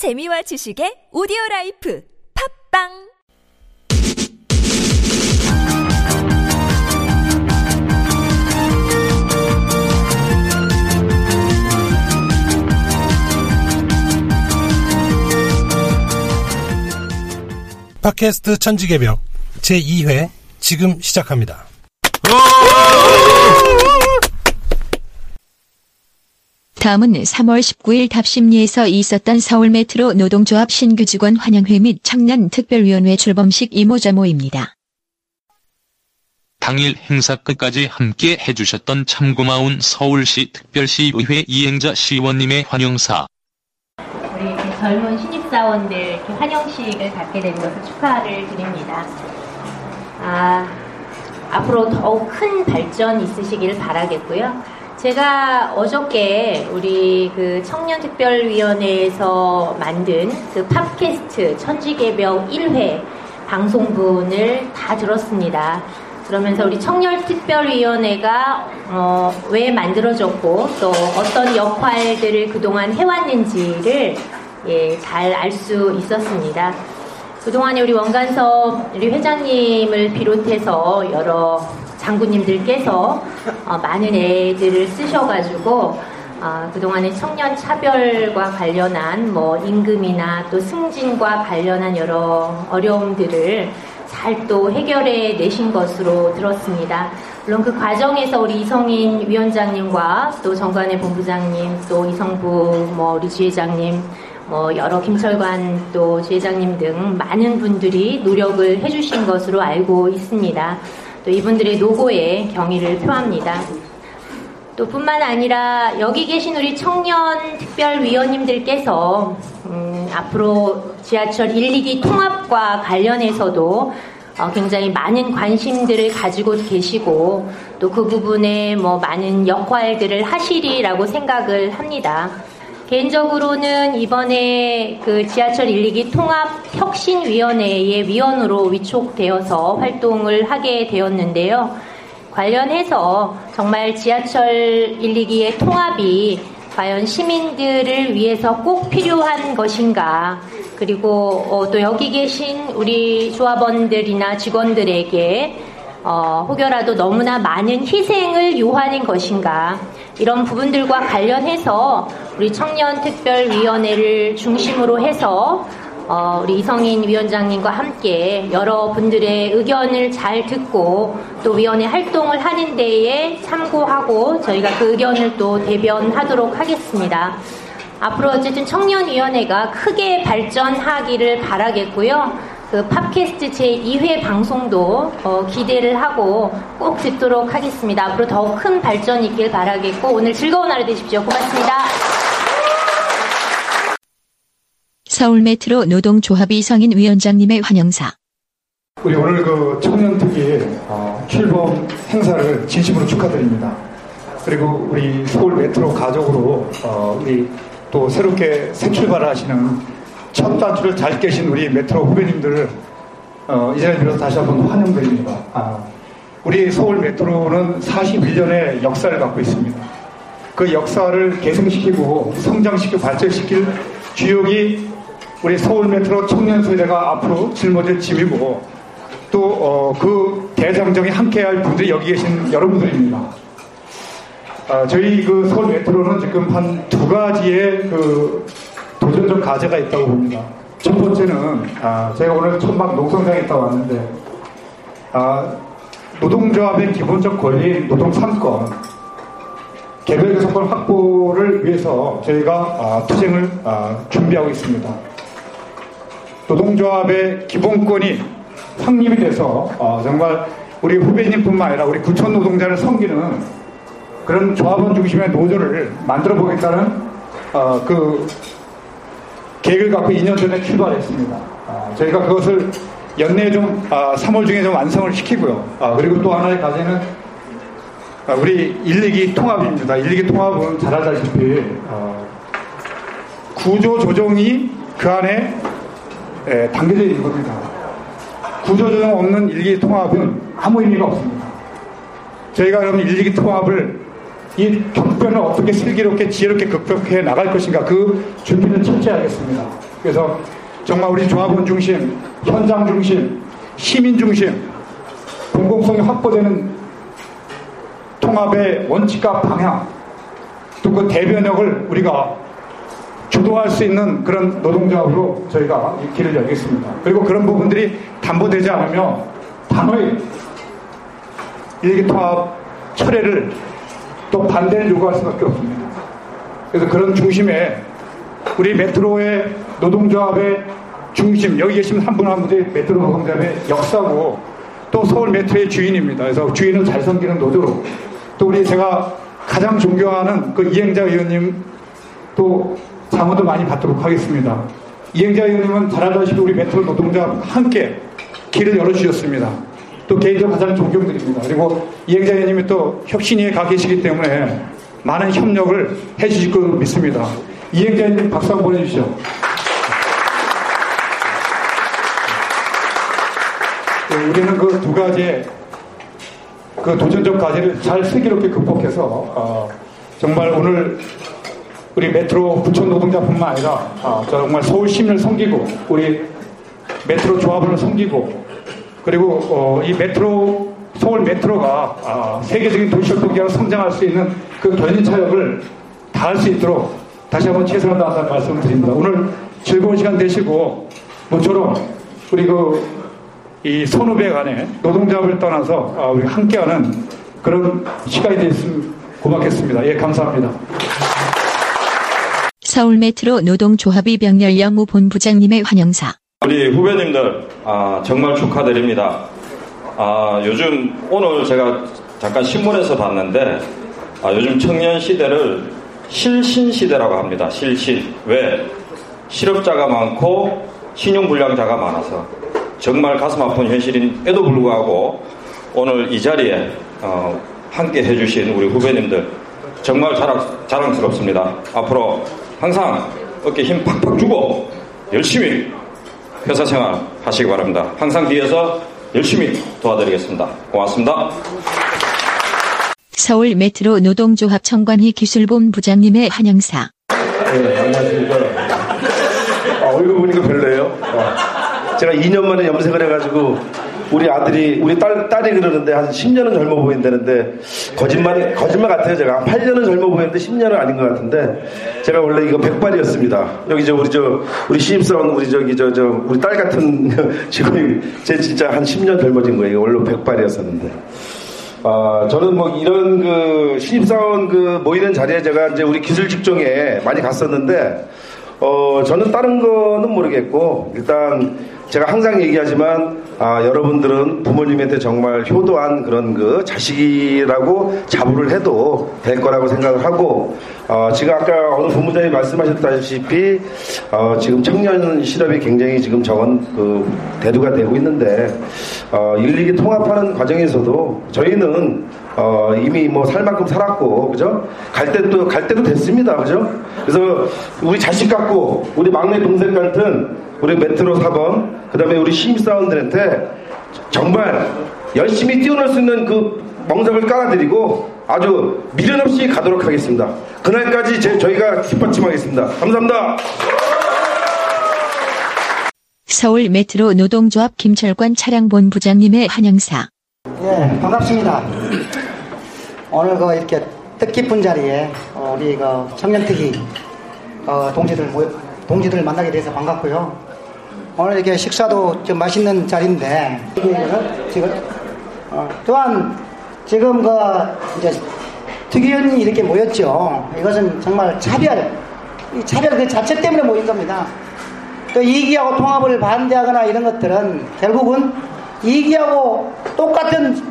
재미와 지식의 오디오 라이프 팝빵 팟캐스트 천지개벽 제2회 지금 시작합니다. 다음은 3월 19일 답심리에서 있었던 서울 메트로 노동조합 신규 직원 환영회 및 청년 특별위원회 출범식 이모저모입니다. 당일 행사 끝까지 함께 해주셨던 참 고마운 서울시 특별시의회 이행자 시원님의 환영사. 우리 젊은 신입사원들 이렇게 환영식을 갖게 된 것을 축하를 드립니다. 아, 앞으로 더욱 큰 발전 있으시기를 바라겠고요. 제가 어저께 우리 그 청년특별위원회에서 만든 그 팟캐스트 천지개벽 1회 방송분을 다 들었습니다. 그러면서 우리 청년특별위원회가 어, 왜 만들어졌고 또 어떤 역할들을 그동안 해왔는지를 예, 잘 알 수 있었습니다. 그동안에 우리 원간섭 우리 회장님을 비롯해서 여러 장군님들께서 어, 많은 애들을 쓰셔가지고 어, 그동안에 청년 차별과 관련한 뭐 임금이나 또 승진과 관련한 여러 어려움들을 잘 또 해결해 내신 것으로 들었습니다. 물론 그 과정에서 우리 이성인 위원장님과 또 정관의 본부장님, 또 이성부 뭐 우리 지회장님, 뭐 여러 김철관 또 지회장님 등 많은 분들이 노력을 해주신 것으로 알고 있습니다. 또 이분들의 노고에 경의를 표합니다. 또 뿐만 아니라 여기 계신 우리 청년 특별위원님들께서 음, 앞으로 지하철 1, 2기 통합과 관련해서도 어, 굉장히 많은 관심들을 가지고 계시고 또 그 부분에 뭐 많은 역할들을 하시리라고 생각을 합니다. 개인적으로는 이번에 그 지하철 1, 2기 통합 혁신위원회의 위원으로 위촉되어서 활동을 하게 되었는데요. 관련해서 정말 지하철 1, 2기의 통합이 과연 시민들을 위해서 꼭 필요한 것인가, 그리고 어, 또 여기 계신 우리 조합원들이나 직원들에게 어, 혹여라도 너무나 많은 희생을 요하는 것인가, 이런 부분들과 관련해서 우리 청년특별위원회를 중심으로 해서 어, 우리 이성인 위원장님과 함께 여러분들의 의견을 잘 듣고 또 위원회 활동을 하는 데에 참고하고 저희가 그 의견을 또 대변하도록 하겠습니다. 앞으로 어쨌든 청년위원회가 크게 발전하기를 바라겠고요. 그 팟캐스트 제2회 방송도 어, 기대를 하고 꼭 듣도록 하겠습니다. 앞으로 더욱 큰 발전이 있길 바라겠고 오늘 즐거운 하루 되십시오. 고맙습니다. 서울 메트로 노동조합 이 성인 위원장님의 환영사. 우리 오늘 그 청년특위 어, 출범 행사를 진심으로 축하드립니다. 그리고 우리 서울 메트로 가족으로 어, 우리 또 새롭게 새 출발을 하시는 첫 단추를 잘 깨신 우리 메트로 후배님들 어, 이 자리를 빌어서 다시 한번 환영드립니다. 아, 우리 서울 메트로는 41년의 역사를 갖고 있습니다. 그 역사를 개성시키고 성장시키고 발전시킬 주역이 우리 서울 메트로 청년 세대가 앞으로 짊어질 짐이고 또그 대장정에 함께할 분들이 여기 계신 여러분들입니다. 아, 저희 그 서울 메트로는 지금 한 두 가지의 그 도전적 과제가 있다고 봅니다. 첫 번째는 아, 제가 오늘 천막 농성장에 있다 왔는데 아, 노동조합의 기본적 권리인 노동 3권 개별 교섭권 확보를 위해서 저희가 아, 투쟁을 아, 준비하고 있습니다. 노동조합의 기본권이 확립이 돼서 어, 정말 우리 후배님뿐만 아니라 우리 구천 노동자를 섬기는 그런 조합원 중심의 노조를 만들어 보겠다는 어, 그 계획을 갖고 2년 전에 출발했습니다. 아, 저희가 그것을 연내 좀 아, 3월 중에 좀 완성을 시키고요. 아, 그리고 또 하나의 과제는 아, 우리 1, 2기 통합입니다. 1, 2기 통합은 잘 알다시피 어, 구조 조정이 그 안에 에, 담겨져 있는 겁니다. 구조 조정 없는 1, 2기 통합은 아무 의미가 없습니다. 저희가 그럼 1, 2기 통합을 이 격변을 어떻게 슬기롭게 지혜롭게 극복해 나갈 것인가 그 준비를 철저히 하겠습니다. 그래서 정말 우리 조합원 중심, 현장 중심, 시민 중심, 공공성이 확보되는 통합의 원칙과 방향, 또 그 대변역을 우리가 주도할 수 있는 그런 노동조합으로 저희가 이 길을 열겠습니다. 그리고 그런 부분들이 담보되지 않으면 단호히 일기통합 철회를 또 반대를 요구할 수밖에 없습니다. 그래서 그런 중심에 우리 메트로의 노동조합의 중심, 여기 계신 한분한 분이 메트로 노동조합의 역사고 또 서울 메트로의 주인입니다. 그래서 주인을 잘 섬기는 노조로 또 우리 제가 가장 존경하는 그 이행자 의원님 또 자문도 많이 받도록 하겠습니다. 이행자 의원님은 잘 알다시피 우리 메트로 노동조합 함께 길을 열어주셨습니다. 또 개인적으로 가장 존경드립니다. 그리고 이행자 의원님이 또 혁신위에 가 계시기 때문에 많은 협력을 해주실 거 믿습니다. 이행자 의원님 박수 한번 보내주시죠. 네, 우리는 그 두 가지의 그 도전적 과제를 잘 슬기롭게 극복해서 어, 정말 오늘 우리 메트로 부천 노동자뿐만 아니라 어, 정말 서울 시민을 섬기고 우리 메트로 조합을 섬기고 그리고 어, 이 메트로 서울 메트로가 아, 세계적인 도시협동기로 성장할 수 있는 그 견인 차역을 다 할 수 있도록 다시 한번 최선을 다한다는 말씀을 드립니다. 오늘 즐거운 시간 되시고 모처럼 우리 그 이 선후배 간에 노동조합을 떠나서 아, 우리 함께하는 그런 시간이 됐으면 고맙겠습니다. 예, 감사합니다. 서울 메트로 노동조합이 병렬 영무 본부장님의 환영사. 우리 후배님들 아, 정말 축하드립니다. 아, 요즘 오늘 제가 잠깐 신문에서 봤는데 아, 요즘 청년 시대를 실신 시대라고 합니다. 실신 왜 실업자가 많고 신용불량자가 많아서 정말 가슴 아픈 현실임에도 불구하고 오늘 이 자리에 어, 함께 해주신 우리 후배님들 정말 자랑, 자랑스럽습니다. 앞으로 항상 어깨 힘 팍팍 주고 열심히 회사 생활 하시기 바랍니다. 항상 뒤에서 열심히 도와드리겠습니다. 고맙습니다. 서울 메트로 노동조합 청관희 기술본 부장님의 환영사. 네, 안녕하십니까. 아, 얼굴 보니까 별로예요. 어. 제가 2년 만에 염색을 해가지고 우리 아들이 우리 딸 딸이 그러는데 한 10년은 젊어 보인다는데 거짓말 거짓말 같아요 제가. 한 8년은 젊어 보이는데 10년은 아닌 것 같은데 제가 원래 이거 백발이었습니다. 여기 저 우리 저 우리 신입사원 우리 저기 저 저 우리 딸 같은 직원이 제 진짜 한 10년 젊어진 거예요. 원래 백발이었었는데. 아, 저는 뭐 이런 그 신입사원 그 모이는 자리에 제가 이제 우리 기술 직종에 많이 갔었는데, 어, 저는 다른 거는 모르겠고, 일단 제가 항상 얘기하지만, 아, 여러분들은 부모님한테 정말 효도한 그런 그 자식이라고 자부를 해도 될 거라고 생각을 하고, 어, 지금 아까 어느 본부장님 말씀하셨다시피, 어, 지금 청년 실업이 굉장히 지금 적은 그 대두가 되고 있는데, 어, 일일이 통합하는 과정에서도 저희는 어, 이미 뭐 살 만큼 살았고, 그죠? 갈 때도, 갈 때도 됐습니다. 그죠? 그래서 우리 자식 같고, 우리 막내 동생 같은 우리 메트로 사범, 그 다음에 우리 신입사원들한테 정말 열심히 뛰어놀 수 있는 그 멍석을 깔아드리고 아주 미련 없이 가도록 하겠습니다. 그날까지 제, 저희가 뒷받침하겠습니다. 감사합니다. 서울 메트로 노동조합 김철관 차량본 부장님의 환영사. 예, 반갑습니다. 오늘 그 이렇게 뜻깊은 자리에 어, 우리 그 청년특위 어, 동지들 모여, 동지들 만나게 돼서 반갑고요. 오늘 이렇게 식사도 좀 맛있는 자리인데 지금 어, 또한 지금 그 이제 특위원이 이렇게 모였죠. 이것은 정말 차별, 이 차별 그 자체 때문에 모인 겁니다. 또 이기하고 통합을 반대하거나 이런 것들은 결국은 이기하고 똑같은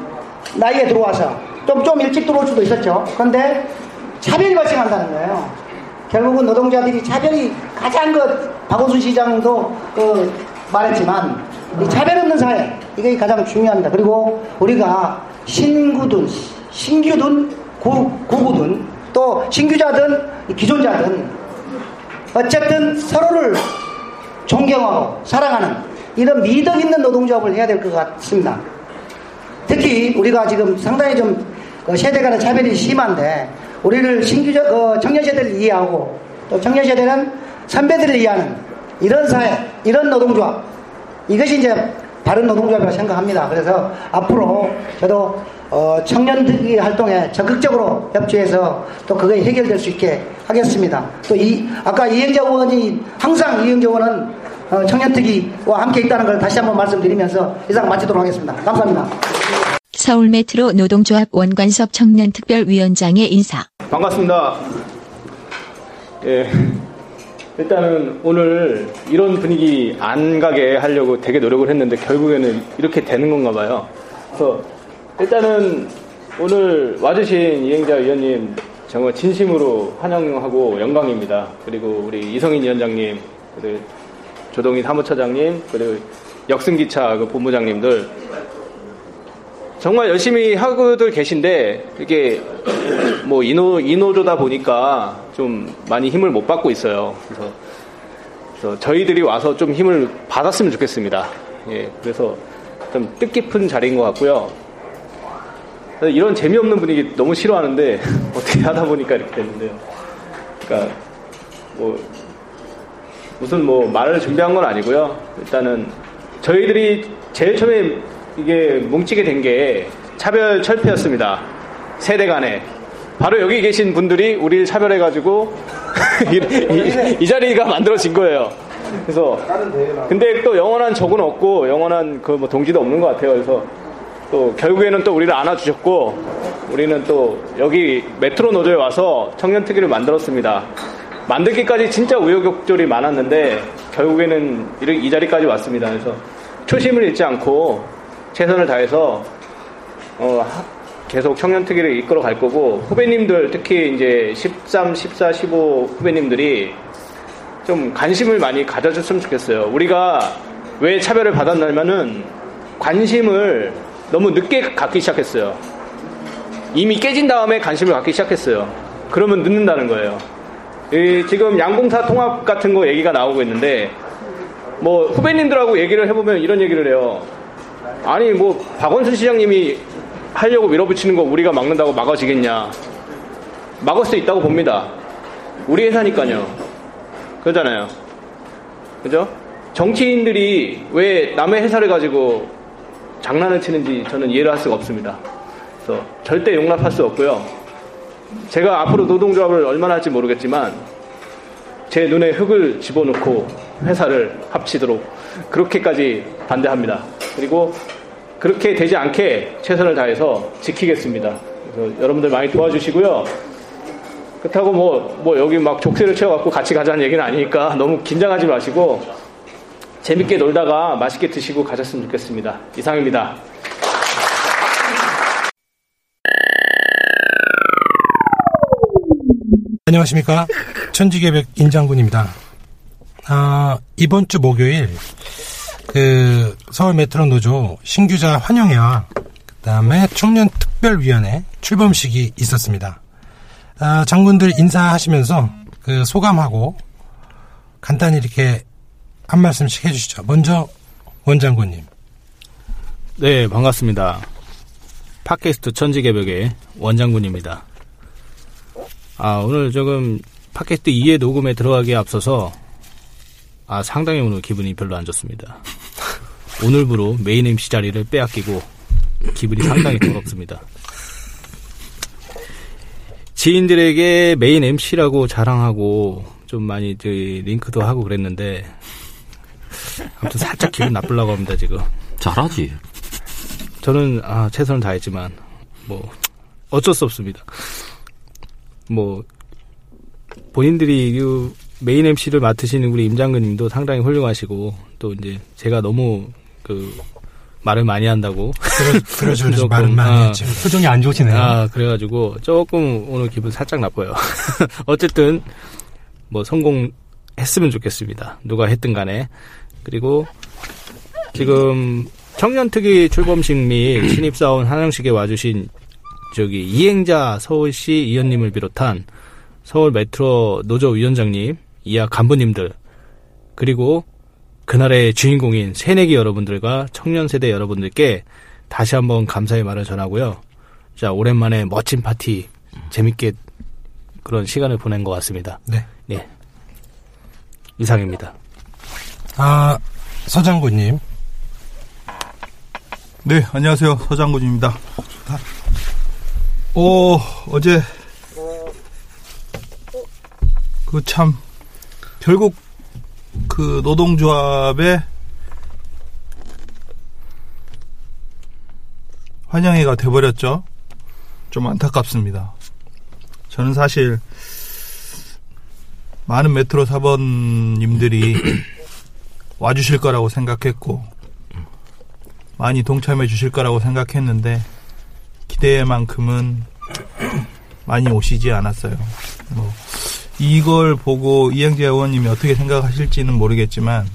나이에 들어와서 좀, 좀 일찍 들어올 수도 있었죠. 그런데 차별이 발생한다는 거예요. 결국은 노동자들이 차별이 가장 그 박원순 시장도 그 말했지만 이 차별 없는 사회 이게 가장 중요합니다. 그리고 우리가 신구든 신규든 고, 고구든 또 신규자든 기존자든 어쨌든 서로를 존경하고 사랑하는 이런 미덕 있는 노동조합을 해야 될 것 같습니다. 특히 우리가 지금 상당히 좀 세대 간의 차별이 심한데 우리를 신규적 어, 청년 세대를 이해하고 또 청년 세대는 선배들을 이해하는 이런 사회, 이런 노동조합, 이것이 이제 바른 노동조합이라고 생각합니다. 그래서 앞으로 저도 어, 청년들이 활동에 적극적으로 협조해서 또 그게 해결될 수 있게 하겠습니다. 또 이, 아까 이행자 의원이 항상 이행자 의원은 어, 청년특위와 함께 있다는 걸 다시 한번 말씀드리면서 이상 마치도록 하겠습니다. 감사합니다. 서울 메트로 노동조합 원관섭 청년특별위원장의 인사. 반갑습니다. 예. 일단은 오늘 이런 분위기 안 가게 하려고 되게 노력을 했는데 결국에는 이렇게 되는 건가 봐요. 그래서 일단은 오늘 와주신 이행자 위원님 정말 진심으로 환영하고 영광입니다. 그리고 우리 이성인 위원장님, 그리고 조동희 사무처장님, 그리고 역승기차 그 본부장님들 정말 열심히 하고들 계신데 이게 뭐 인호 인호조다 보니까 좀 많이 힘을 못 받고 있어요. 그래서, 그래서 저희들이 와서 좀 힘을 받았으면 좋겠습니다. 예, 그래서 좀 뜻깊은 자리인 것 같고요. 이런 재미없는 분위기 너무 싫어하는데 어떻게 하다 보니까 이렇게 됐는데요. 그러니까 뭐 무슨 뭐 말을 준비한 건 아니고요. 일단은 저희들이 제일 처음에 이게 뭉치게 된 게 차별 철폐였습니다. 세대 간에. 바로 여기 계신 분들이 우리를 차별해가지고 이, 이, 이, 자리가 만들어진 거예요. 그래서 근데 또 영원한 적은 없고 영원한 그 뭐 동지도 없는 것 같아요. 그래서 또 결국에는 또 우리를 안아주셨고 우리는 또 여기 메트로 노조에 와서 청년 특위를 만들었습니다. 만들기까지 진짜 우여곡절이 많았는데 결국에는 이 자리까지 왔습니다. 그래서 초심을 잃지 않고 최선을 다해서 어, 계속 청년특위를 이끌어 갈 거고 후배님들 특히 이제 13, 14, 15 후배님들이 좀 관심을 많이 가져줬으면 좋겠어요. 우리가 왜 차별을 받았냐면은 관심을 너무 늦게 갖기 시작했어요. 이미 깨진 다음에 관심을 갖기 시작했어요. 그러면 늦는다는 거예요. 지금 양봉사 통합 같은 거 얘기가 나오고 있는데 뭐 후배님들하고 얘기를 해보면 이런 얘기를 해요. 아니 뭐 박원순 시장님이 하려고 밀어붙이는 거 우리가 막는다고 막아지겠냐. 막을 수 있다고 봅니다. 우리 회사니까요. 그러잖아요. 그죠? 정치인들이 왜 남의 회사를 가지고 장난을 치는지 저는 이해를 할 수가 없습니다. 그래서 절대 용납할 수 없고요. 제가 앞으로 노동조합을 얼마나 할지 모르겠지만 제 눈에 흙을 집어넣고 회사를 합치도록 그렇게까지 반대합니다. 그리고 그렇게 되지 않게 최선을 다해서 지키겠습니다. 그래서 여러분들 많이 도와주시고요. 그렇다고 뭐, 뭐 여기 막 족쇄를 채워갖고 같이 가자는 얘기는 아니니까 너무 긴장하지 마시고 재밌게 놀다가 맛있게 드시고 가셨으면 좋겠습니다. 이상입니다. 안녕하십니까. 천지개벽 인장군입니다. 아, 이번 주 목요일, 그, 서울 메트로 노조 신규자 환영회와, 그 다음에 청년 특별위원회 출범식이 있었습니다. 아, 장군들 인사하시면서 그 소감하고 간단히 이렇게 한 말씀씩 해주시죠. 먼저 원장군님. 네, 반갑습니다. 팟캐스트 천지개벽의 원장군입니다. 아, 오늘 조금 팟캐스트 2회 녹음에 들어가기에 앞서서 아, 상당히 오늘 기분이 별로 안 좋습니다. 오늘부로 메인 MC 자리를 빼앗기고 기분이 상당히 더럽습니다. 지인들에게 메인 MC라고 자랑하고 좀 많이 저희 링크도 하고 그랬는데 아무튼 살짝 기분 나쁘려고 합니다 지금. 잘하지. 저는 아 최선을 다했지만 뭐 어쩔 수 없습니다. 뭐 본인들이 그 메인 MC를 맡으시는 우리 임장근님도 상당히 훌륭하시고 또 이제 제가 너무 그 말을 많이 한다고 그러죠 말을 많이 아, 했죠 표정이 안 좋으시네요. 아 그래가지고 조금 오늘 기분 살짝 나빠요. 어쨌든 뭐 성공했으면 좋겠습니다. 누가 했든 간에 그리고 지금 청년특위 출범식 및 신입사원 환영식에 와주신 저기 이행자 서울시 의원님을 비롯한 서울 메트로 노조 위원장님, 이하 간부님들, 그리고 그날의 주인공인 새내기 여러분들과 청년 세대 여러분들께 다시 한번 감사의 말을 전하고요. 자, 오랜만에 멋진 파티, 재밌게 그런 시간을 보낸 것 같습니다. 네. 네. 이상입니다. 아, 서장군님. 네, 안녕하세요. 서장군입니다. 오, 어제, 그 참, 결국, 그 노동조합의 환영회가 돼버렸죠. 좀 안타깝습니다. 저는 사실, 많은 메트로 사번님들이 와주실 거라고 생각했고, 많이 동참해 주실 거라고 생각했는데, 기대만큼은 많이 오시지 않았어요. 뭐, 이걸 보고 이영재 의원님이 어떻게 생각하실지는 모르겠지만,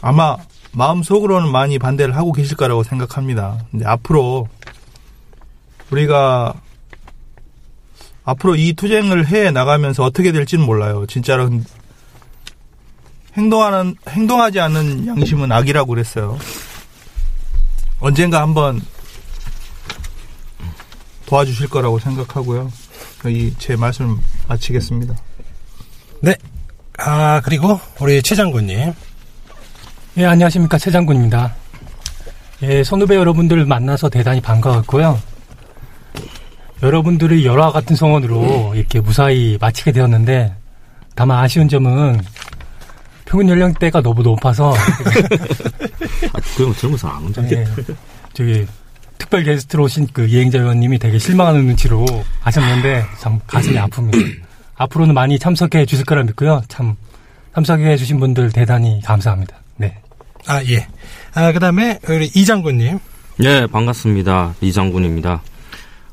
아마 마음속으로는 많이 반대를 하고 계실 거라고 생각합니다. 근데 앞으로 우리가 앞으로 이 투쟁을 해 나가면서 어떻게 될지는 몰라요. 진짜로 행동하는 행동하지 않는 양심은 악이라고 그랬어요. 언젠가 한번 도와주실 거라고 생각하고요. 이 제 말씀 마치겠습니다. 네. 아, 그리고 우리 최 장군님. 예, 안녕하십니까. 최 장군입니다. 예, 선후배 여러분들 만나서 대단히 반가웠고요. 여러분들의 열화 같은 성원으로 이렇게 무사히 마치게 되었는데, 다만 아쉬운 점은 평균 연령대가 너무 높아서. 아, 그럼 사람 안 온다. 예, 저기, 특별 게스트로 오신 그 이행자 의원님이 되게 실망하는 눈치로 하셨는데, 참 가슴이 아픕니다. 앞으로는 많이 참석해 주실 거라 믿고요. 참, 참석해 주신 분들 대단히 감사합니다. 네. 아, 예. 아, 그 다음에 우리 이 장군님. 네, 반갑습니다. 이 장군입니다.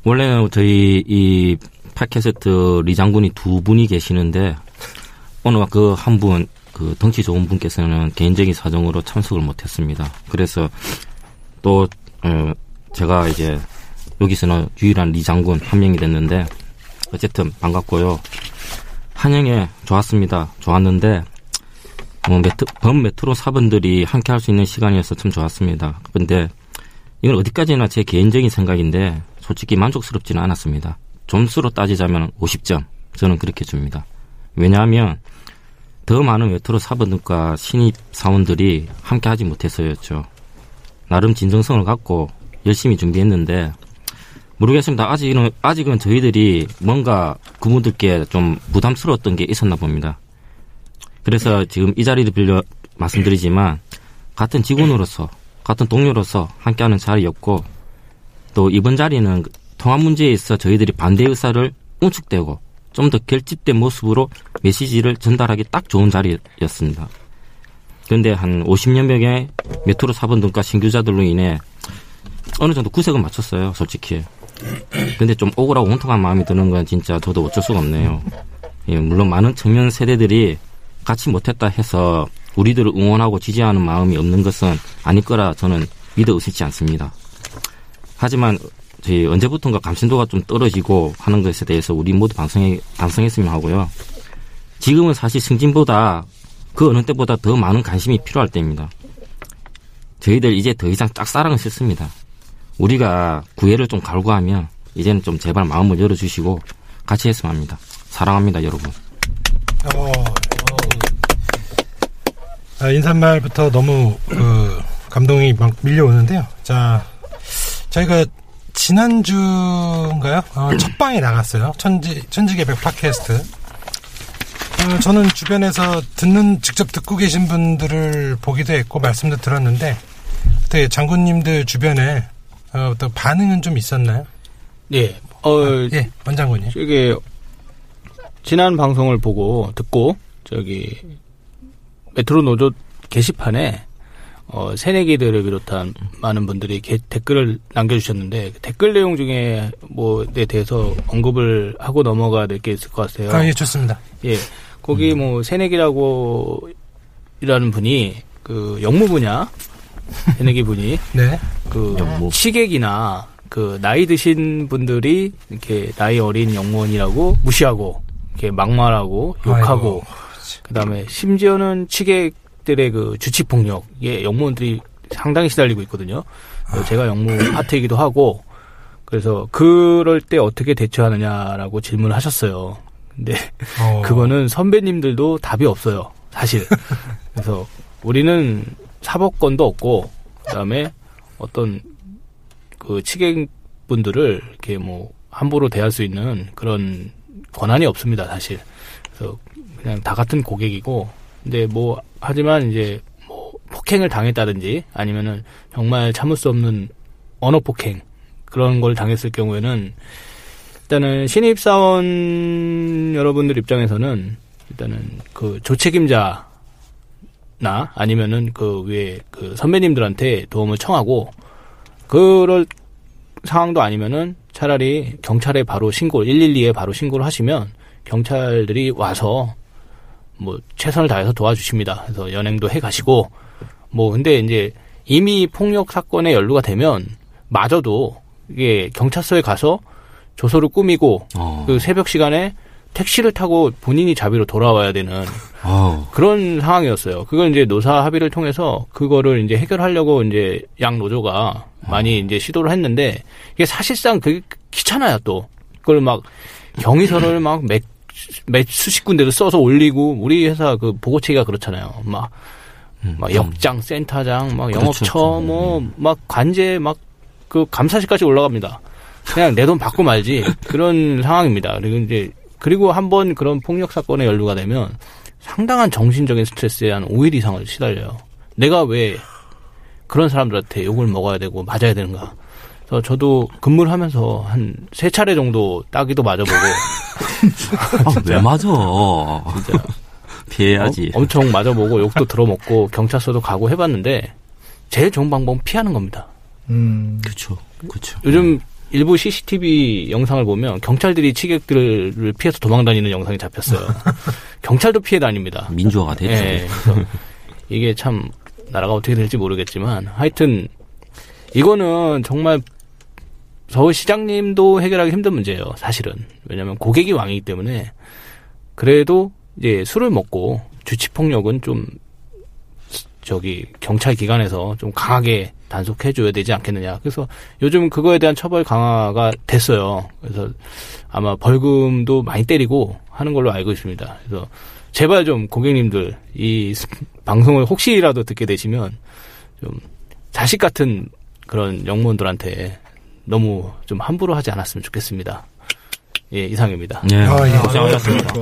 원래는 저희 이 팟캐스트 리 장군이 두 분이 계시는데 오늘 그 한 분, 그 덩치 좋은 분께서는 개인적인 사정으로 참석을 못했습니다. 그래서 또 어, 제가 이제 여기서는 유일한 리장군 한 명이 됐는데 어쨌든 반갑고요. 환영회 좋았습니다. 좋았는데 뭐 메트, 범 메트로 사분들이 함께 할 수 있는 시간이어서 참 좋았습니다. 근데 이건 어디까지나 제 개인적인 생각인데 솔직히 만족스럽지는 않았습니다. 점수로 따지자면 50점. 저는 그렇게 줍니다. 왜냐하면 더 많은 메트로 사분들과 신입 사원들이 함께 하지 못해서였죠. 나름 진정성을 갖고 열심히 준비했는데 모르겠습니다. 아직은 아직은 저희들이 뭔가 그분들께 좀 부담스러웠던 게 있었나 봅니다. 그래서 지금 이 자리를 빌려 말씀드리지만 같은 직원으로서 같은 동료로서 함께하는 자리였고 또 이번 자리는 통합 문제에 있어 저희들이 반대 의사를 응축되고 좀 더 결집된 모습으로 메시지를 전달하기 딱 좋은 자리였습니다. 그런데 한 50여 명의 메트로 사번 등과 신규자들로 인해 어느 정도 구색은 맞췄어요, 솔직히. 근데 좀 억울하고 혼통한 마음이 드는 건 진짜 저도 어쩔 수가 없네요. 예, 물론 많은 청년 세대들이 같이 못했다 해서 우리들을 응원하고 지지하는 마음이 없는 것은 아닐 거라 저는 믿어 의심치 않습니다. 하지만 저희 언제부턴가 감심도가 좀 떨어지고 하는 것에 대해서 우리 모두 반성해, 반성했으면 하고요. 지금은 사실 승진보다 그 어느 때보다 더 많은 관심이 필요할 때입니다. 저희들 이제 더 이상 짝사랑은 싫습니다. 우리가 구애를 좀 갈구하면 이제는 좀 제발 마음을 열어주시고 같이 했으면 합니다. 사랑합니다, 여러분. 어, 아, 인사말부터 너무 그 감동이 막 밀려오는데요. 자, 저희가 지난주인가요? 어, 첫 방에 나갔어요. 천지 천지개벽 팟캐스트. 어, 저는 주변에서 듣는 직접 듣고 계신 분들을 보기도 했고 말씀도 들었는데 어떻게 장군님들 주변에 어, 또 반응은 좀 있었나요? 예. 어, 아, 예, 원장군님. 저기 지난 방송을 보고 듣고 저기 메트로 노조 게시판에 어, 새내기들을 비롯한 많은 분들이 게, 댓글을 남겨주셨는데 그 댓글 내용 중에 뭐에 대해서 언급을 하고 넘어가야 될 게 있을 것 같아요. 아, 예, 좋습니다. 예, 거기 뭐 새내기라고 이라는 분이 그 영무 분야 새내기 분이 네. 그 시객이나 그 나이 드신 분들이 이렇게 나이 어린 영무원이라고 무시하고 이렇게 막말하고 욕하고 그다음에 심지어는 취객들의 그 주치 폭력에 영무원들이 상당히 시달리고 있거든요. 그래서 제가 영무 파트이기도 하고 그래서 그럴 때 어떻게 대처하느냐라고 질문을 하셨어요. 근데 어. 그거는 선배님들도 답이 없어요. 사실. 그래서 우리는 사법권도 없고 그다음에 어떤 그 취객분들을 이렇게 뭐 함부로 대할 수 있는 그런 권한이 없습니다, 사실. 그래서 그냥 다 같은 고객이고 근데 뭐 하지만 이제 뭐 폭행을 당했다든지 아니면은 정말 참을 수 없는 언어 폭행 그런 걸 당했을 경우에는 일단은 신입 사원 여러분들 입장에서는 일단은 그 조책임자 나 아니면은 그 위에 그 선배님들한테 도움을 청하고 그럴 상황도 아니면은 차라리 경찰에 바로 신고 112에 바로 신고를 하시면 경찰들이 와서 뭐 최선을 다해서 도와주십니다. 그래서 연행도 해 가시고 뭐 근데 이제 이미 폭력 사건에 연루가 되면 마저도 이게 경찰서에 가서 조서를 꾸미고 그 새벽 시간에 택시를 타고 본인이 자비로 돌아와야 되는 그런 상황이었어요. 그걸 이제 노사 합의를 통해서 그거를 이제 해결하려고 이제 양 노조가 많이 이제 시도를 했는데 이게 사실상 그게 귀찮아요 또 그걸 막 경위서를 막 몇 몇 수십 군데를 써서 올리고 우리 회사 그 보고체계가 그렇잖아요. 막, 막 역장, 센터장, 막 영업처, 그렇죠. 뭐막 관제, 막 그 감사실까지 올라갑니다. 그냥 내 돈 받고 말지 그런 상황입니다. 그리고 이제 그리고 한번 그런 폭력 사건에 연루가 되면 상당한 정신적인 스트레스에 한 5일 이상을 시달려요. 내가 왜 그런 사람들한테 욕을 먹어야 되고 맞아야 되는가? 그래서 저도 근무를 하면서 한 세 차례 정도 따기도 맞아보고 아, 왜 맞아? 진짜 피해야지. 어, 엄청 맞아보고 욕도 들어먹고 경찰서도 가고 해봤는데 제일 좋은 방법은 피하는 겁니다. 음. 그렇죠. 그렇죠. 요즘 일부 CCTV 영상을 보면 경찰들이 취객들을 피해서 도망다니는 영상이 잡혔어요. 경찰도 피해 다닙니다. 민주화가 됐죠. 예, 이게 참 나라가 어떻게 될지 모르겠지만 하여튼 이거는 정말 서울시장님도 해결하기 힘든 문제예요. 사실은 왜냐하면 고객이 왕이기 때문에 그래도 이제 술을 먹고 주치폭력은 좀 저기 경찰 기관에서 좀 강하게 단속해 줘야 되지 않겠느냐. 그래서 요즘 그거에 대한 처벌 강화가 됐어요. 그래서 아마 벌금도 많이 때리고 하는 걸로 알고 있습니다. 그래서 제발 좀 고객님들 이 스- 방송을 혹시라도 듣게 되시면 좀 자식 같은 그런 영무원들한테 너무 좀 함부로 하지 않았으면 좋겠습니다. 예, 이상입니다. 네, 아, 예. 고생하셨습니다.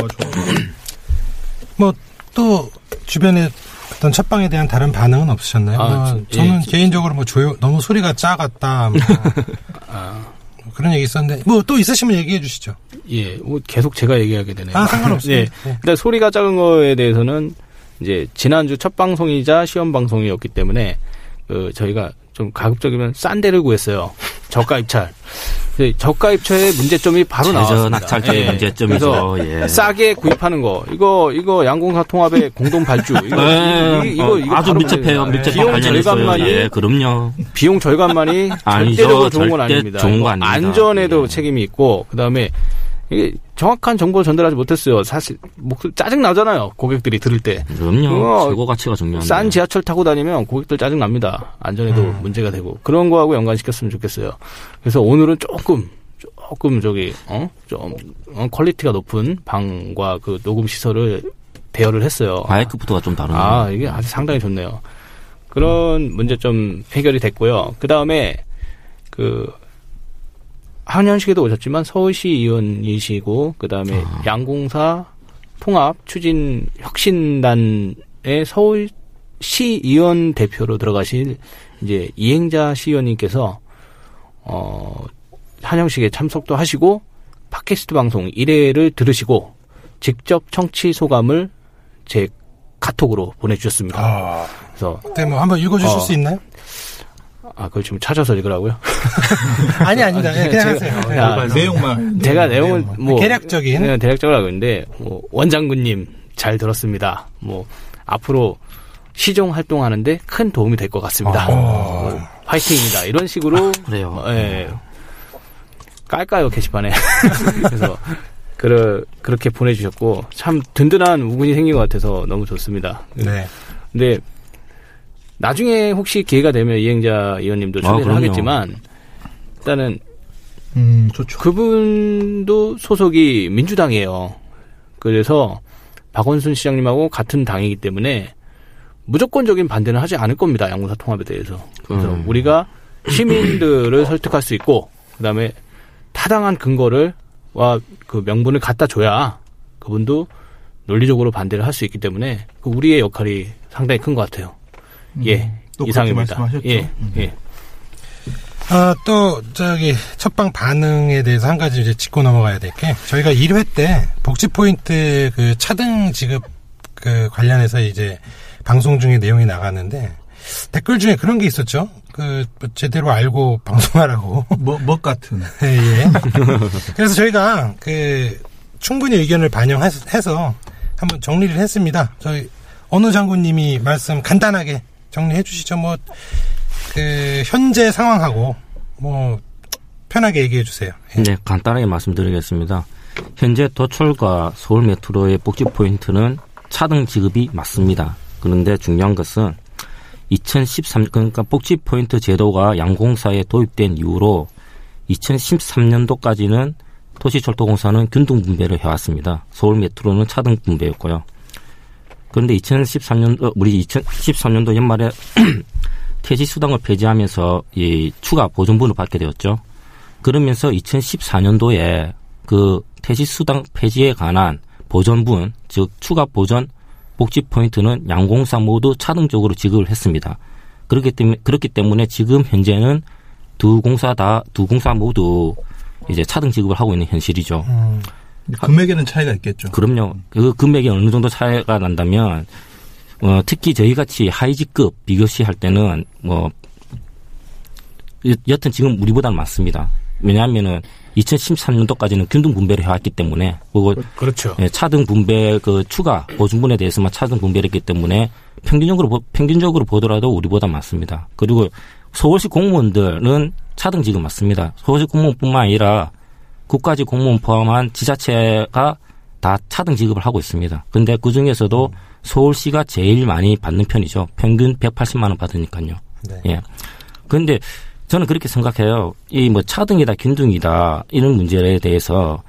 뭐 또 주변에 어떤 첫방에 대한 다른 반응은 없으셨나요? 아, 뭐 저- 저는 예, 개인적으로 뭐 조용 너무 소리가 작았다 뭐 아, 뭐 그런 얘기 있었는데 뭐 또 있으시면 얘기해 주시죠. 예, 뭐 계속 제가 얘기하게 되네요. 아, 상관없습니다. 예. 네. 일단 소리가 작은 거에 대해서는 이제 지난주 첫 방송이자 시험 방송이었기 때문에 그 저희가 좀 가급적이면 싼 데를 구했어요. 저가 입찰. 근데 저가 입찰의 문제점이 바로 나왔습니다. 낙찰점이 문제점이죠. 그래서 예. 싸게 구입하는 거. 이거 이거 양공사 통합의 공동 발주. 이거 예, 이 거, 어, 이거 아주 밀접해요. 밀접한 비용. 절감만이 예, 그럼요. 비용 절감만이. 절대적으로 좋은 건 아닙니다. 좋은 거 아닙니다. 안전에도 예. 책임이 있고 그다음에 이게 정확한 정보를 전달하지 못했어요. 사실 목 짜증 나잖아요. 고객들이 들을 때. 그럼요. 그거 최고 가치가 중요한데. 싼 지하철 타고 다니면 고객들 짜증 납니다. 안전에도 음. 문제가 되고 그런 거하고 연관시켰으면 좋겠어요. 그래서 오늘은 조금 조금 저기 어좀 어, quality가 높은 방과 그 녹음 시설을 대여를 했어요. 마이크부터가 좀 다르네요. 아, 이게 아주 상당히 좋네요. 그런 문제점 해결이 됐고요. 그 다음에, 그, 환영식에도 오셨지만 서울시 의원이시고, 그 다음에 아. 양공사 통합 추진 혁신단의 서울시 의원 대표로 들어가실 이제 이행자 시의원님께서, 어, 한영식에 참석도 하시고, 팟캐스트 방송 1회를 들으시고, 직접 청취 소감을 제 카톡으로 보내주셨습니다. 그래서 네, 뭐 한번 읽어주실 어. 수 있나요? 아 그걸 지금 찾아서 읽으라고요? 아니 아닙니다. 예, 그냥 제가- 하세요. 예. 아, 내용만. 제가 내용은 뭐 개략적인. 네, 대략적으로 하고 있는데 뭐 원장군님 잘 들었습니다. 뭐 앞으로 시종 활동하는데 큰 도움이 될 것 같습니다. 아. 뭐, 화이팅입니다. 이런 식으로 그래요. 어, 예. 깔까요 게시판에. 그래서 그 그렇게 보내주셨고 참 든든한 우군이 생긴 것 같아서 너무 좋습니다. 네. 근데 나중에 혹시 기회가 되면 이행자 의원님도 아, 초대를 그럼요. 하겠지만 일단은 음, 좋죠. 그분도 소속이 민주당이에요. 그래서 박원순 시장님하고 같은 당이기 때문에 무조건적인 반대는 하지 않을 겁니다. 양궁사 통합에 대해서. 그래서 음. 우리가 시민들을 설득할 수 있고 그다음에 타당한 근거를 와 그 명분을 갖다 줘야 그분도 논리적으로 반대를 할 수 있기 때문에 그 우리의 역할이 상당히 큰 것 같아요. 예, 음, 또 그렇게 이상입니다. 말씀하셨죠. 예, 예. 아, 또, 저기, 첫방 반응에 대해서 한 가지 이제 짚고 넘어가야 될 게, 저희가 1회 때 복지 포인트 그 차등 지급 그 관련해서 이제 방송 중에 내용이 나갔는데, 댓글 중에 그런 게 있었죠? 그, 뭐 제대로 알고 방송하라고. 뭐, 뭐 같은. 예, 예. 그래서 저희가 그, 충분히 의견을 반영해서 한번 정리를 했습니다. 저희, 어느 장군님이 말씀 간단하게 정리해 주시죠. 뭐, 그 현재 상황하고 뭐 편하게 얘기해 주세요. 네, 간단하게 말씀드리겠습니다. 현재 도철과 서울 메트로의 복지 포인트는 차등 지급이 맞습니다. 그런데 중요한 것은 2013 그러니까 복지 포인트 제도가 양공사에 도입된 이후로 2013년도까지는 도시철도공사는 균등 분배를 해왔습니다. 서울 메트로는 차등 분배였고요. 그런데 2013년 우리 2013년도 연말에 퇴직 수당을 폐지하면서 이 추가 보존분을 받게 되었죠. 그러면서 2014년도에 그 퇴직 수당 폐지에 관한 보존분, 즉 추가 보전 복지 포인트는 양공사 모두 차등적으로 지급을 했습니다. 그렇기 때문에 그렇기 때문에 지금 현재는 두 공사 다 두 공사 모두 이제 차등 지급을 하고 있는 현실이죠. 금액에는 차이가 있겠죠. 그럼요. 그 금액이 어느 정도 차이가 난다면 어, 특히 저희 같이 하이직급 비교시 할 때는 뭐 여- 여튼 지금 우리보다는 많습니다. 왜냐하면은 2013년도까지는 균등 분배를 해왔기 때문에 그거 그렇죠. 예, 차등 분배 그 추가 보증분에 대해서만 차등 분배를 했기 때문에 평균적으로 보- 평균적으로 보더라도 우리보다 많습니다. 그리고 서울시 공무원들은 차등 지급 맞습니다. 서울시 공무원뿐만 아니라 국가직 공무원 포함한 지자체가 다 차등 지급을 하고 있습니다. 근데 그 중에서도 서울시가 제일 많이 받는 편이죠. 평균 180만 원 받으니까요. 예. 그런데 저는 그렇게 생각해요. 이 뭐 차등이다, 균등이다 이런 문제에 대해서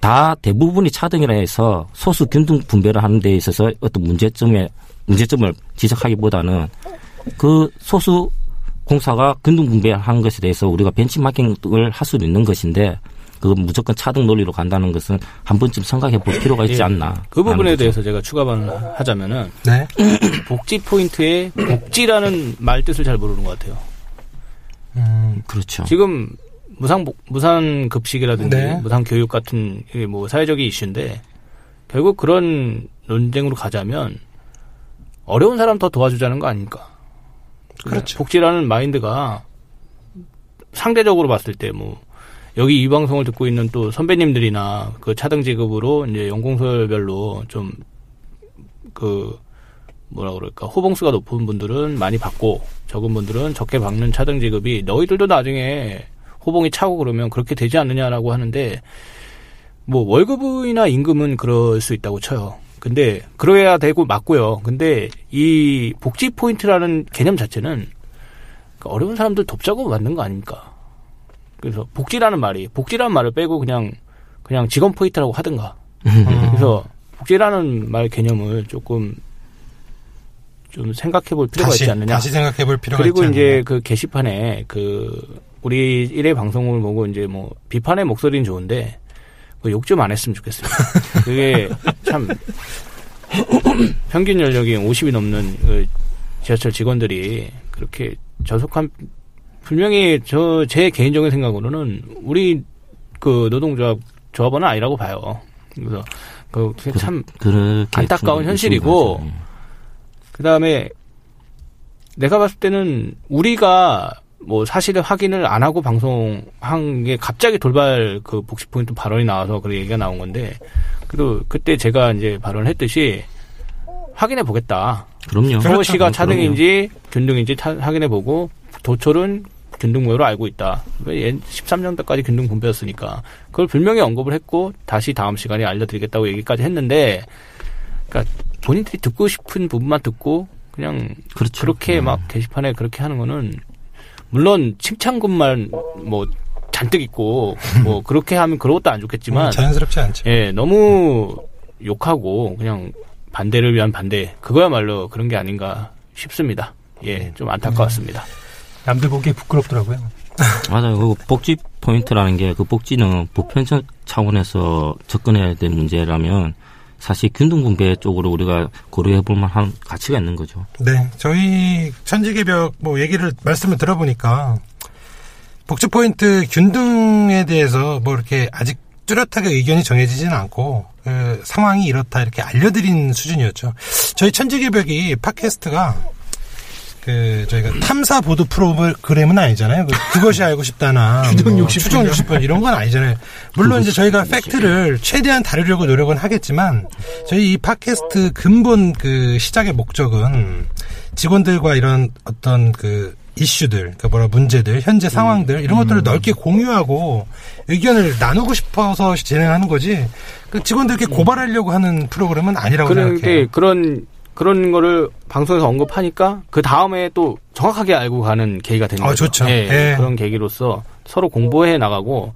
다 대부분이 차등이라 해서 소수 균등 분배를 하는 데 있어서 어떤 문제점에 문제점을 지적하기보다는 그 소수 공사가 균등 분배한 것에 대해서 우리가 벤치마킹을 할 수도 있는 것인데 그 무조건 차등 논리로 간다는 것은 한 번쯤 생각해 볼 필요가 있지 예. 않나. 그 부분에 거죠. 대해서 제가 추가 반하자면은 네. 복지 포인트에 복지라는 말 뜻을 잘 모르는 것 같아요. 음, 그렇죠. 지금 무상 복- 무상 급식이라든지 네. 무상 교육 같은 뭐 사회적인 이슈인데 결국 그런 논쟁으로 가자면 어려운 사람 더 도와주자는 거 아닙니까? 그렇죠. 복지라는 마인드가 상대적으로 봤을 때 뭐 여기 이 방송을 듣고 있는 또 선배님들이나 그 차등 지급으로 이제 연공서별로 좀 그 뭐라 그럴까 호봉수가 높은 분들은 많이 받고 적은 분들은 적게 받는 차등 지급이 너희들도 나중에 호봉이 차고 그러면 그렇게 되지 않느냐라고 하는데 뭐 월급이나 임금은 그럴 수 있다고 쳐요. 근데 그래야 되고 맞고요. 근데 이 복지 포인트라는 개념 자체는 그 어려운 사람들 돕자고 만든 거 아닙니까? 그래서 복지라는 말이 복지라는 말을 빼고 그냥 그냥 직원 포인트라고 하든가. 그래서 복지라는 말 개념을 조금 좀 생각해 볼 필요가 다시, 있지 않느냐. 다시 생각해 볼 필요가 그리고 있지 이제 않느냐. 그 게시판에 그 우리 일회 방송을 보고 이제 뭐 비판의 목소리는 좋은데 그 욕 좀 안 했으면 좋겠습니다. 그게 참 평균 연령이 50이 넘는 그 지하철 직원들이 그렇게 저속한 분명히 저 제 개인적인 생각으로는 우리 그 노동조합 조합원은 아니라고 봐요. 그래서 그참 그렇게 안타까운 충분히 현실이고 충분하죠. 그 다음에 내가 봤을 때는 우리가 뭐 사실을 확인을 안 하고 방송한 게 갑자기 돌발 그 복지 포인트 발언이 나와서 그 얘기가 나온 건데 그래도 그때 제가 이제 발언을 했듯이 확인해 보겠다. 그럼요. 서울시가 그렇죠. 차등인지 균등인지 확인해 보고 도철은 균등 모여로 알고 있다. 13년도까지 균등 분배였으니까 그걸 분명히 언급을 했고 다시 다음 시간에 알려드리겠다고 얘기까지 했는데 그러니까 본인들이 듣고 싶은 부분만 듣고 그냥 그렇죠. 그렇게 음. 막 게시판에 그렇게 하는 거는 물론 칭찬글만 뭐 잔뜩 있고 뭐 그렇게 하면 그런 것도 안 좋겠지만 음, 자연스럽지 않죠. 예, 너무 욕하고 그냥 반대를 위한 반대 그거야말로 그런 게 아닌가 싶습니다. 예, 좀 안타까웠습니다. 남들 보기에 부끄럽더라고요. 맞아요. 그 복지 포인트라는 게 그 복지는 보편적 차원에서 접근해야 될 문제라면 사실 균등 분배 쪽으로 우리가 고려해 볼 만한 가치가 있는 거죠. 네, 저희 천지개벽 뭐 얘기를 말씀을 들어보니까 복지 포인트 균등에 대해서 뭐 이렇게 아직 뚜렷하게 의견이 정해지지는 않고 그 상황이 이렇다 이렇게 알려드린 수준이었죠. 저희 천지개벽이 팟캐스트가 그 저희가 탐사 보도 프로그램은 아니잖아요. 그, 것이 알고 싶다나 추정 뭐 60분. 추정 60분 이런 건 아니잖아요. 물론 이제 저희가 팩트를 최대한 다루려고 노력은 하겠지만 저희 이 팟캐스트 근본 그 시작의 목적은 직원들과 이런 어떤 그 이슈들, 그 뭐라 문제들, 현재 상황들 이런 것들을 넓게 공유하고 의견을 나누고 싶어서 진행하는 거지. 그 직원들께 고발하려고 하는 프로그램은 아니라고 생각해요. 그런데 그런 거를 방송에서 언급하니까 그 다음에 또 정확하게 알고 가는 계기가 되는 아, 거죠. 좋죠. 예, 예. 그런 계기로서 서로 공부해 나가고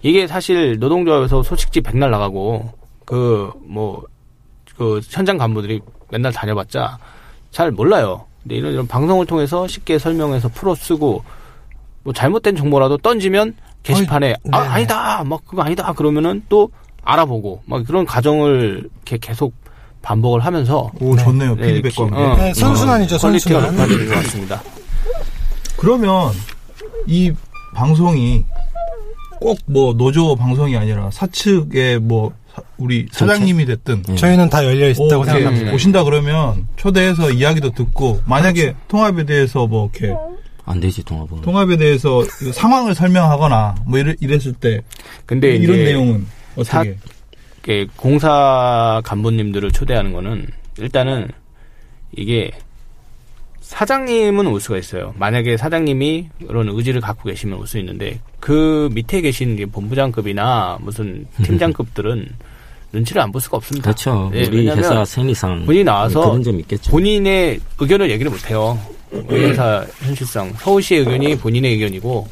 이게 사실 노동조합에서 소식지 백날 나가고 그뭐그 현장 간부들이 맨날 다녀봤자 잘 몰라요. 근데 이런 이런 방송을 통해서 쉽게 설명해서 풀어 쓰고 뭐 잘못된 정보라도 던지면 게시판에 네. 아 아니다 막 그거 아니다 그러면은 또 알아보고 막 그런 과정을 이렇게 계속 반복을 하면서 오, 좋네요. 네, 피드백 기- 관계. 어, 네, 선순환이죠, 어, quality가 선순환. 높아지는 것 같습니다. 그러면 이 방송이 꼭 뭐 노조 방송이 아니라 사측의 뭐 사- 우리 사장님이 됐든 저희는 다 열려 있다고 생각합니다. 오신다 그러면 초대해서 이야기도 듣고 만약에 그렇죠. 통합에 대해서 뭐 이렇게 안 되지 통합은. 통합에 대해서 그 상황을 설명하거나 뭐 이랬, 이랬을 때 근데 이런 이제 내용은 사- 어떻게 이렇게 공사 간부님들을 초대하는 거는 일단은 이게 사장님은 올 수가 있어요. 만약에 사장님이 그런 의지를 갖고 계시면 올 수 있는데 그 밑에 계신 본부장급이나 무슨 팀장급들은 눈치를 안 볼 수가 없습니다. 그렇죠. 예, 우리 회사 생리상 본인이 나와서 있겠죠. 본인의 의견을 얘기를 못 해요. 우리 회사 현실상 서울시의 의견이 본인의 의견이고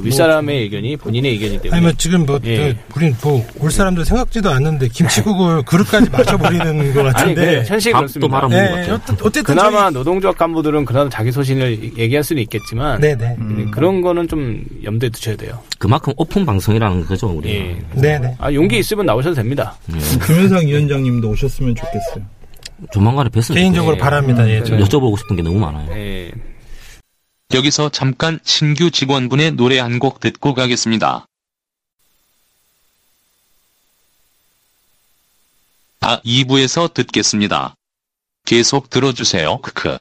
그 윗사람의 의견이 본인의 의견이기 때문에 아니 뭐 지금 뭐 예. 저, 우린 뭐 올 사람도 생각지도 않는데 김치국을 그릇까지 마셔버리는 것 아니, 같은데 그 현실이 그렇습니다. 예, 어쨌- 어쨌든 그나마 저희- 노동조합 간부들은 그나마 자기 소신을 얘기할 수는 있겠지만 네네. 음, 그런 거는 좀 염두에 두셔야 돼요. 그만큼 오픈 방송이라는 거죠, 우리. 예. 네네. 아, 용기 있으면 나오셔도 됩니다. 김현상 위원장님도 오셨으면 좋겠어요. 조만간에 뵀으면 개인적으로. 바랍니다. 예, 저는. 여쭤보고 싶은 게 너무 많아요. 예. 여기서 잠깐 신규 직원분의 노래 한 곡 듣고 가겠습니다. 아, 2부에서 듣겠습니다. 계속 들어주세요. 크크.